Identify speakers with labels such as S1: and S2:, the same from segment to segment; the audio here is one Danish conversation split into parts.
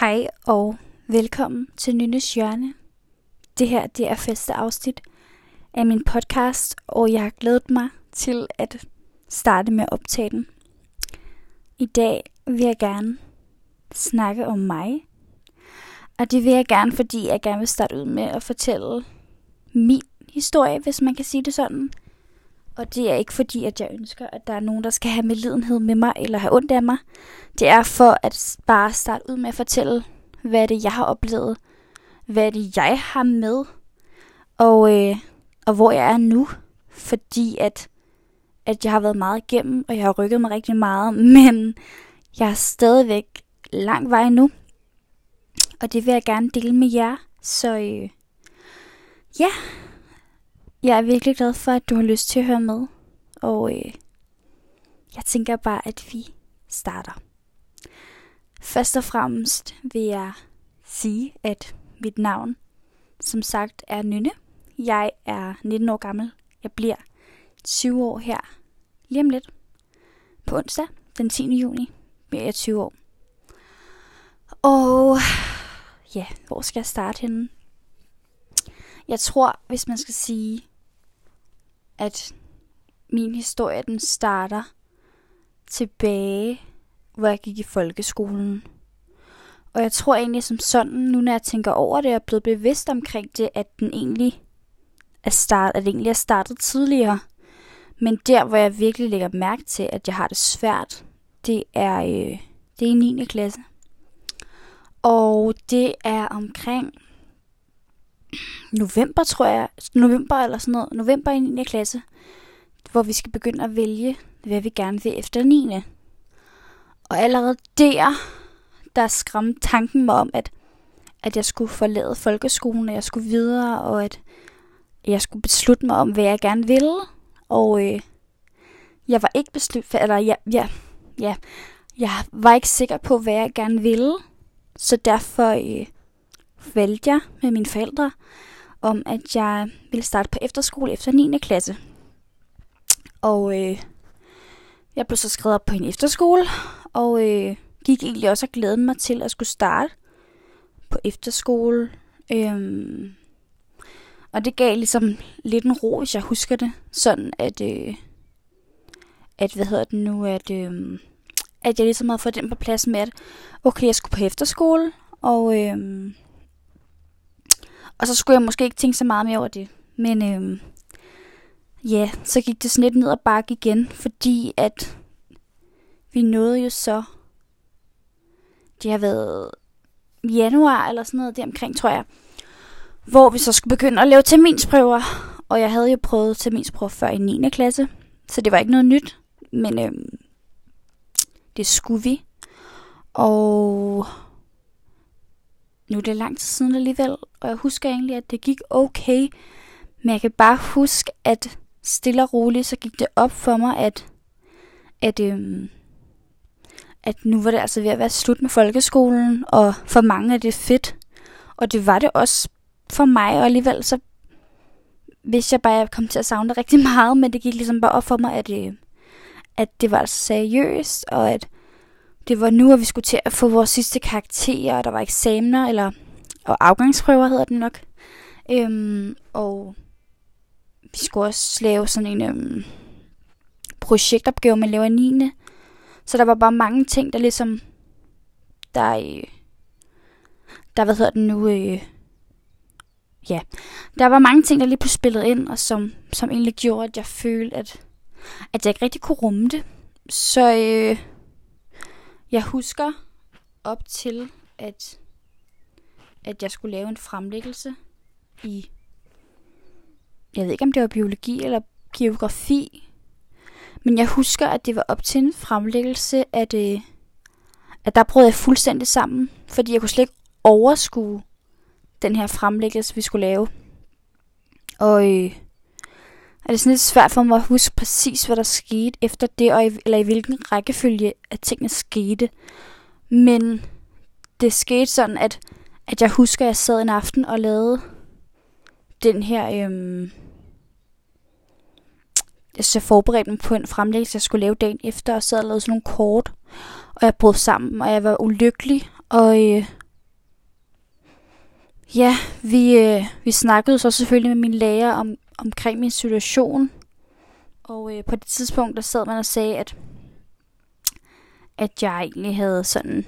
S1: Hej og velkommen til Nynnes Hjørne. Det her det er første afsnit af min podcast, og jeg har glædet mig til at starte med at optage den. I dag vil jeg gerne snakke om mig. Og det vil jeg gerne, fordi jeg gerne vil starte ud med at fortælle min historie, hvis man kan sige det sådan. Og det er ikke fordi, at jeg ønsker, at der er nogen, der skal have medlidenhed med mig eller have ondt af mig. Det er for at bare starte ud med at fortælle, hvad det jeg har oplevet. Hvad det jeg har med. Og, øh, og hvor jeg er nu. Fordi at, at jeg har været meget igennem, og jeg har rykket mig rigtig meget. Men jeg er stadigvæk lang vej nu. Og det vil jeg gerne dele med jer. Så øh, ja, jeg er virkelig glad for, at du har lyst til at høre med. Og øh, jeg tænker bare, at vi starter. Først og fremmest vil jeg sige, at mit navn, som sagt, er Nynne. Jeg er 19 år gammel. Jeg bliver 20 år her lige om lidt. På onsdag, den 10. juni, bliver jeg 20 år. Og ja, hvor skal jeg starte henne? Jeg tror, hvis man skal sige, at min historie den starter tilbage, hvor jeg gik i folkeskolen. Og jeg tror egentlig som sådan, nu når jeg tænker over det, og er blevet bevidst omkring det, at den egentlig er start, at det egentlig er startet tidligere. Men der, hvor jeg virkelig lægger mærke til, at jeg har det svært, det er, øh, det er i 9. klasse. Og det er omkring november, tror jeg. November eller sådan noget. November i 9. klasse. Hvor vi skal begynde at vælge, hvad vi gerne vil efter 9. Og allerede der, der skræmte tanken mig om, at, at jeg skulle forlade folkeskolen, og jeg skulle videre, og at jeg skulle beslutte mig om, hvad jeg gerne ville. Og øh, jeg var ikke besluttet, eller ja, ja, ja, jeg var ikke sikker på, hvad jeg gerne ville. Så derfor øh, valgte jeg med mine forældre om, at jeg ville starte på efterskole efter 9. klasse. Og øh, jeg blev så skrevet op på en efterskole, og øh, gik egentlig også og glædede mig til at skulle starte på efterskole. Øhm, og det gav ligesom lidt en ro, hvis jeg husker det. Sådan at, øh, at hvad hedder det nu, at, øh, at jeg ligesom havde fået den på plads med, at okay, jeg skulle på efterskole, og, øh, og så skulle jeg måske ikke tænke så meget mere over det. Men øh, ja, så gik det sådan lidt ned og bakke igen, fordi at vi nåede jo så, det har været januar eller sådan noget omkring, tror jeg, hvor vi så skulle begynde at lave terminsprøver. Og jeg havde jo prøvet terminsprøver før i 9. klasse, så det var ikke noget nyt, men øh, det skulle vi. Og nu er det lang tid siden alligevel, og jeg husker egentlig, at det gik okay. Men jeg kan bare huske, at stille og roligt, så gik det op for mig, at, at, øhm, at nu var det altså ved at være slut med folkeskolen, og for mange er det fedt. Og det var det også for mig, og alligevel så hvis jeg bare kom til at savne det rigtig meget, men det gik ligesom bare op for mig, at, øh, at det var altså seriøst, og at det var nu, at vi skulle til at få vores sidste karakterer, og der var eksamener, eller og afgangsprøver hedder det nok. Øhm, og vi skulle også lave sådan en øhm, projektopgave, man laver i 9. Så der var bare mange ting, der ligesom, der, øh, der hvad hedder det nu, øh, ja, der var mange ting, der lige pludselig spillede ind, og som, som egentlig gjorde, at jeg følte, at, at jeg ikke rigtig kunne rumme det. Så øh, jeg husker op til, at, at jeg skulle lave en fremlæggelse i, jeg ved ikke om det var biologi eller geografi, men jeg husker, at det var op til en fremlæggelse, at, øh, at der brød jeg fuldstændig sammen, fordi jeg kunne slet ikke overskue den her fremlæggelse, vi skulle lave. Og øh, er det sådan lidt svært for mig at huske præcis, hvad der skete efter det, og i, eller i hvilken rækkefølge, at tingene skete. Men det skete sådan, at, at jeg husker, at jeg sad en aften og lavede den her... Øhm, jeg så forberedte mig på en fremlæggelse, jeg skulle lave dagen efter, og sad og lavede sådan nogle kort. Og jeg brød sammen, og jeg var ulykkelig, og, øh, ja, vi, øh, vi snakkede så selvfølgelig med min lærer om, omkring min situation. Og øh, på det tidspunkt, der sad man og sagde, at, at jeg egentlig havde sådan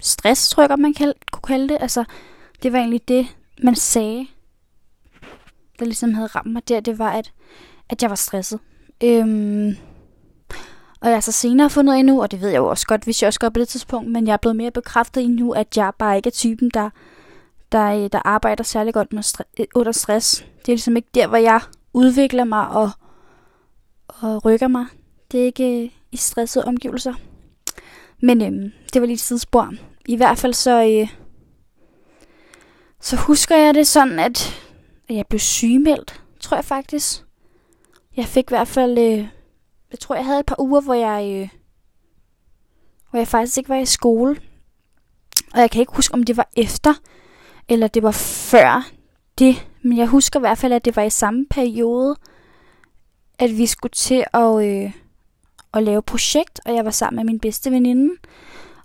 S1: stress, tror jeg man kald, kunne kalde det. Altså, det var egentlig det, man sagde, der ligesom havde ramt mig der. Det var, at, at jeg var stresset. Øhm, og jeg har så senere fundet endnu, og det ved jeg jo også godt, hvis jeg også godt på det tidspunkt, men jeg er blevet mere bekræftet endnu, at jeg bare ikke er typen, der, der, øh, der arbejder særlig godt med stre- øh, under stress. Det er ligesom ikke der, hvor jeg udvikler mig og, og rykker mig. Det er ikke øh, i stressede omgivelser. Men øhm, det var lige et sidespor. I hvert fald så, øh, så husker jeg det sådan, at, at jeg blev sygemeldt, tror jeg faktisk. Jeg fik i hvert fald, øh, jeg tror jeg havde et par uger, hvor jeg, øh, hvor jeg faktisk ikke var i skole. Og jeg kan ikke huske, om det var efter, eller det var før det. Men jeg husker i hvert fald, at det var i samme periode, at vi skulle til at, øh, at lave projekt, og jeg var sammen med min bedste veninde.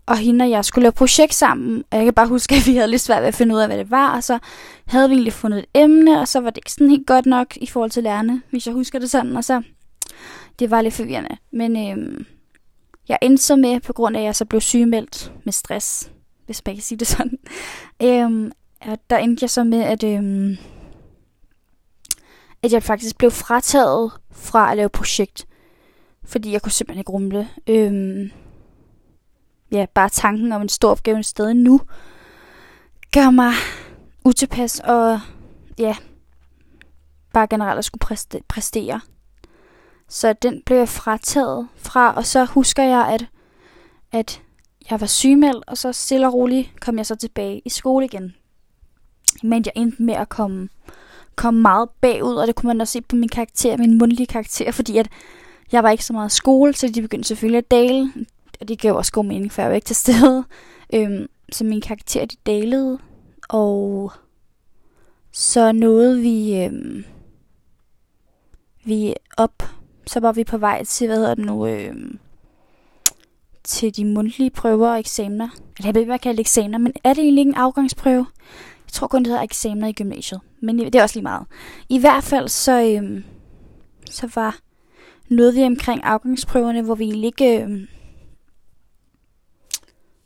S1: Og hende og jeg skulle lave projekt sammen, og jeg kan bare huske, at vi havde lidt svært ved at finde ud af, hvad det var, og så havde vi egentlig fundet et emne, og så var det ikke sådan helt godt nok i forhold til lærerne, hvis jeg husker det sådan, og så, det var lidt forvirrende. Men øh, jeg endte så med, på grund af, at jeg så blev sygemeldt med stress, hvis man kan sige det sådan, øhm, der endte jeg så med, at, øhm, at jeg faktisk blev frataget fra at lave projekt, fordi jeg kunne simpelthen ikke rumle. Øhm, ja, bare tanken om en stor opgave sted nu, gør mig utilpas, og ja, bare generelt at skulle præstere. Så den blev jeg frataget fra, og så husker jeg, at, at jeg var sygemeldt, og så stille og roligt kom jeg så tilbage i skole igen. Men jeg endte med at komme, komme meget bagud, og det kunne man også se på min karakter, min mundlige karakter, fordi at jeg var ikke så meget i skole, så de begyndte selvfølgelig at dale og det gav også god mening, for jeg var ikke til stede. Øhm, så min karakter, de dalede, og så nåede vi, øhm, vi op, så var vi på vej til, hvad hedder det nu, øhm, til de mundtlige prøver og eksamener. Eller jeg ved ikke, hvad jeg kalder eksamener, men er det egentlig ikke en afgangsprøve? Jeg tror kun, det hedder eksamener i gymnasiet. Men det er også lige meget. I hvert fald så, øhm, så var noget vi omkring afgangsprøverne, hvor vi ikke øhm,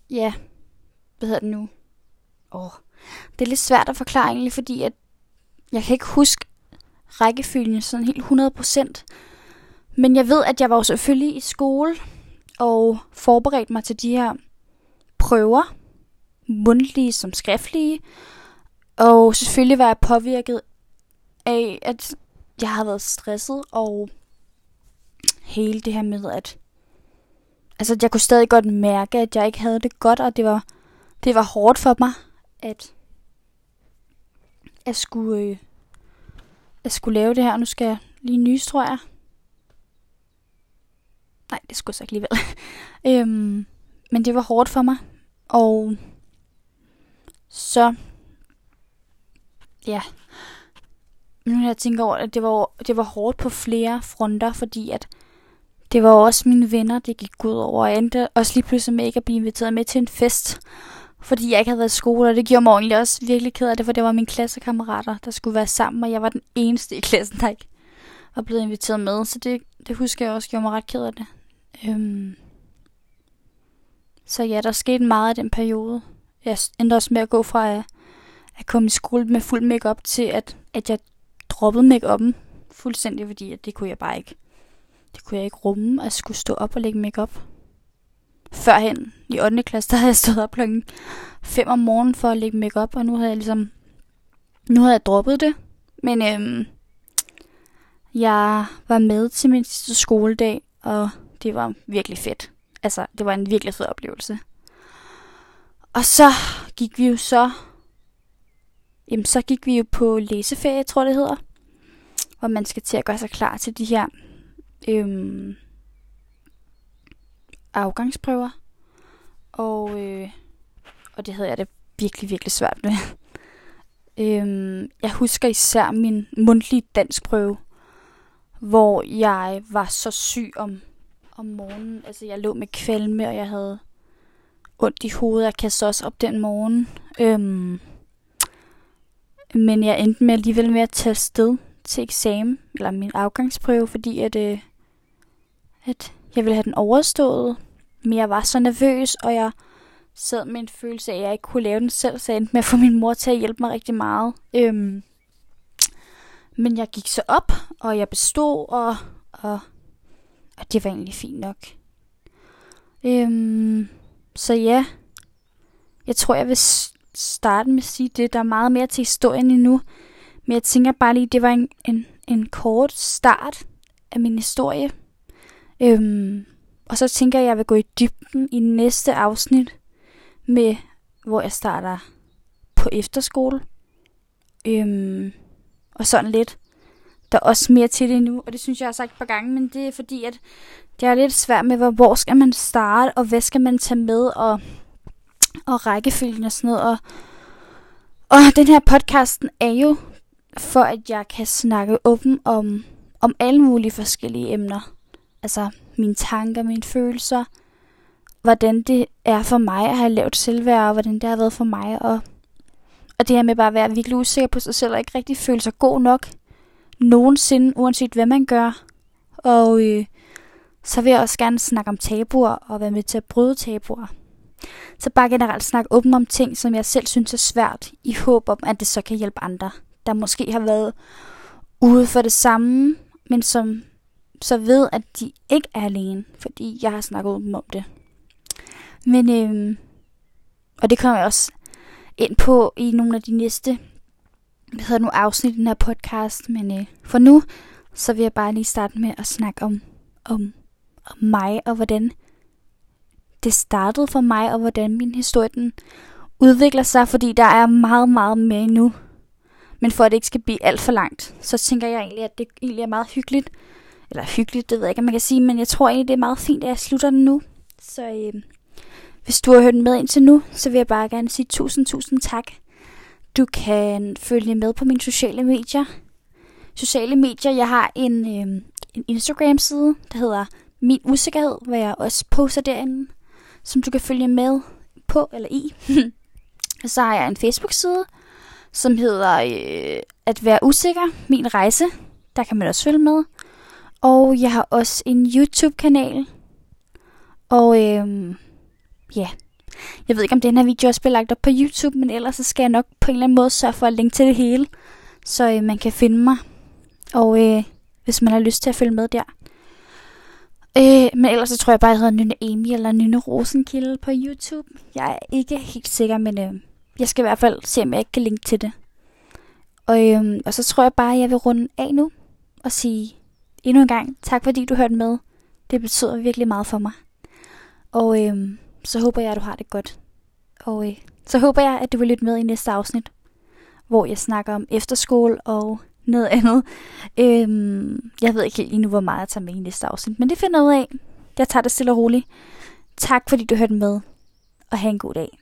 S1: ja, hvad hedder det nu? Åh, oh, det er lidt svært at forklare egentlig, fordi at jeg kan ikke huske rækkefølgen sådan helt 100%. Men jeg ved, at jeg var jo selvfølgelig i skole og forberedt mig til de her prøver, mundtlige som skriftlige. Og selvfølgelig var jeg påvirket af, at jeg havde været stresset, og hele det her med, at altså jeg kunne stadig godt mærke, at jeg ikke havde det godt, og det var, det var hårdt for mig, at jeg skulle, øh, jeg skulle lave det her. Nu skal jeg lige nys, tror jeg. Nej, det skulle jeg så ikke alligevel. øhm, men det var hårdt for mig. Og så, ja, nu jeg tænker over, at det var, det var hårdt på flere fronter, fordi at det var også mine venner, det gik ud over. Jeg endte også lige pludselig med ikke at blive inviteret med til en fest, fordi jeg ikke havde været i skole, og det gjorde mig egentlig også virkelig ked af det, for det var mine klassekammerater, der skulle være sammen, og jeg var den eneste i klassen, der ikke var blevet inviteret med, så det, det husker jeg også gjorde mig ret ked af det. Øhm. Så ja, der skete meget i den periode. Jeg endte også med at gå fra at, at komme i skole med fuld makeup til at, at jeg droppede makeup'en fuldstændig, fordi at det kunne jeg bare ikke det kunne jeg ikke rumme, at skulle stå op og lægge makeup. Førhen i 8. klasse, der havde jeg stået op klokken 5 om morgenen for at lægge makeup, og nu havde jeg ligesom, nu havde jeg droppet det. Men øhm, jeg var med til min sidste skoledag, og det var virkelig fedt. Altså, det var en virkelig fed oplevelse. Og så gik vi jo så, jamen så gik vi jo på læseferie, tror det hedder, hvor man skal til at gøre sig klar til de her øhm, afgangsprøver. Og, øh, og det havde jeg det virkelig, virkelig svært med. øhm, jeg husker især min mundtlige danskprøve, hvor jeg var så syg om, om morgenen. Altså jeg lå med kvalme, og jeg havde ondt i hovedet. Jeg kastede også op den morgen. Øhm, men jeg endte med alligevel med at tage sted til eksamen, eller min afgangsprøve, fordi at, øh, at jeg ville have den overstået. Men jeg var så nervøs, og jeg sad med en følelse af, at jeg ikke kunne lave den selv, så jeg endte med at få min mor til at hjælpe mig rigtig meget. Øhm, men jeg gik så op, og jeg bestod, og, og, og det var egentlig fint nok. Øhm, så ja, jeg tror, jeg vil starte med at sige det. Der er meget mere til historien endnu. Men jeg tænker bare lige, det var en, en, en kort start af min historie. Øhm, og så tænker jeg, at jeg vil gå i dybden i næste afsnit, med hvor jeg starter på efterskole. Øhm, og sådan lidt. Der er også mere til det nu, og det synes jeg, jeg har sagt et par gange, men det er fordi, at det er lidt svært med, hvor, hvor skal man starte, og hvad skal man tage med, og, og rækkefølgen og sådan noget. Og, og den her podcasten er jo for, at jeg kan snakke åben om, om alle mulige forskellige emner. Altså mine tanker, mine følelser, hvordan det er for mig at have lavet selvværd, og hvordan det har været for mig. Og, og det her med bare at være virkelig usikker på sig selv, og ikke rigtig føle sig god nok nogensinde, uanset hvad man gør. Og øh, så vil jeg også gerne snakke om tabuer og være med til at bryde tabuer. Så bare generelt snak åben om ting, som jeg selv synes er svært, i håb om, at det så kan hjælpe andre, der måske har været ude for det samme, men som så ved, at de ikke er alene, fordi jeg har snakket åbent om det. Men, øhm, og det kommer jeg også ind på i nogle af de næste hvad hedder nu, afsnit i den her podcast. Men øh, for nu, så vil jeg bare lige starte med at snakke om, om, om mig, og hvordan det startede for mig, og hvordan min historie den udvikler sig, fordi der er meget, meget mere nu. Men for at det ikke skal blive alt for langt, så tænker jeg egentlig, at det egentlig er meget hyggeligt. Eller hyggeligt, det ved jeg ikke, om man kan sige, men jeg tror egentlig, det er meget fint, at jeg slutter den nu. Så øh, hvis du har hørt med indtil nu, så vil jeg bare gerne sige tusind, tusind tak. Du kan følge med på mine sociale medier. Sociale medier, jeg har en, øh, en Instagram-side, der hedder Min Usikkerhed, hvor jeg også poster derinde, som du kan følge med på eller i. så har jeg en Facebook-side, som hedder øh, At være usikker, min rejse. Der kan man også følge med. Og jeg har også en YouTube-kanal. Og øh, ja, jeg ved ikke, om den her video også bliver lagt op på YouTube, men ellers så skal jeg nok på en eller anden måde sørge for at linke til det hele, så øh, man kan finde mig. Og øh, hvis man har lyst til at følge med der. Øh, men ellers så tror jeg bare, jeg hedder Nynne Amy eller Nynne Rosenkilde på YouTube. Jeg er ikke helt sikker, men øh, jeg skal i hvert fald se, om jeg ikke kan linke til det. Og, øh, og så tror jeg bare, at jeg vil runde af nu og sige endnu en gang tak, fordi du hørte med. Det betyder virkelig meget for mig. Og øh, så håber jeg, at du har det godt. Og øh, så håber jeg, at du vil lytte med i næste afsnit, hvor jeg snakker om efterskole og noget andet. Øhm, jeg ved ikke helt endnu, hvor meget jeg tager med i næste afsnit, men det finder jeg ud af. Jeg tager det stille og roligt. Tak fordi du hørte med, og have en god dag.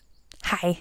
S1: Hej.